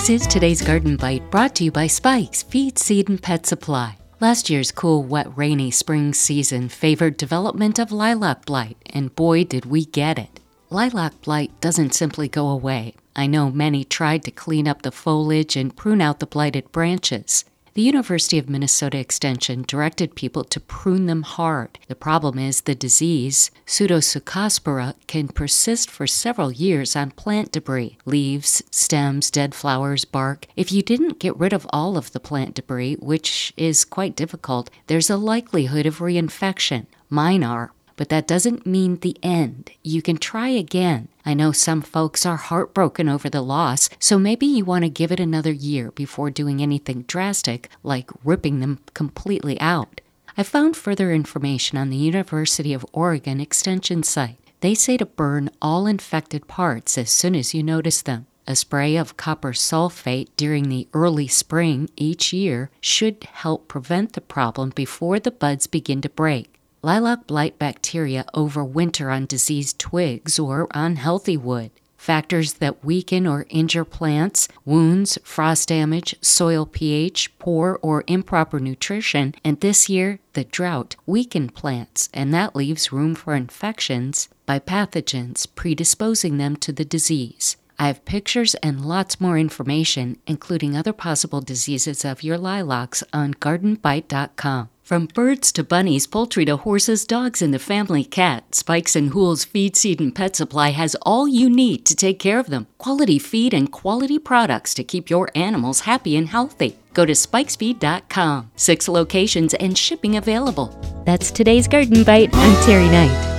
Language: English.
This is today's Garden Bite brought to you by Spikes Feed, Seed, and Pet Supply. Last year's cool, wet, rainy spring season favored development of lilac blight, and boy, did we get it. Lilac blight doesn't simply go away. I know many tried to clean up the foliage and prune out the blighted branches. The University of Minnesota Extension directed people to prune them hard. The problem is the disease, Pseudocercospora, can persist for several years on plant debris leaves, stems, dead flowers, bark. If you didn't get rid of all of the plant debris, which is quite difficult, there's a likelihood of reinfection. Mine are, but that doesn't mean the end. You can try again. I know some folks are heartbroken over the loss, so maybe you want to give it another year before doing anything drastic like ripping them completely out. I found further information on the University of Oregon Extension site. They say to burn all infected parts as soon as you notice them. A spray of copper sulfate during the early spring each year should help prevent the problem before the buds begin to break. Lilac blight bacteria overwinter on diseased twigs or unhealthy wood. Factors that weaken or injure plants, wounds, frost damage, soil pH, poor or improper nutrition, and this year, the drought weaken plants, and that leaves room for infections by pathogens, predisposing them to the disease. I have pictures and lots more information, including other possible diseases of your lilacs, on gardenbite.com. From birds to bunnies, poultry to horses, dogs, and the family cat, Spikes and Hool's Feed, Seed, and Pet Supply has all you need to take care of them. Quality feed and quality products to keep your animals happy and healthy. Go to spikesfeed.com. Six locations and shipping available. That's today's Garden Bite. I'm Terry Knight.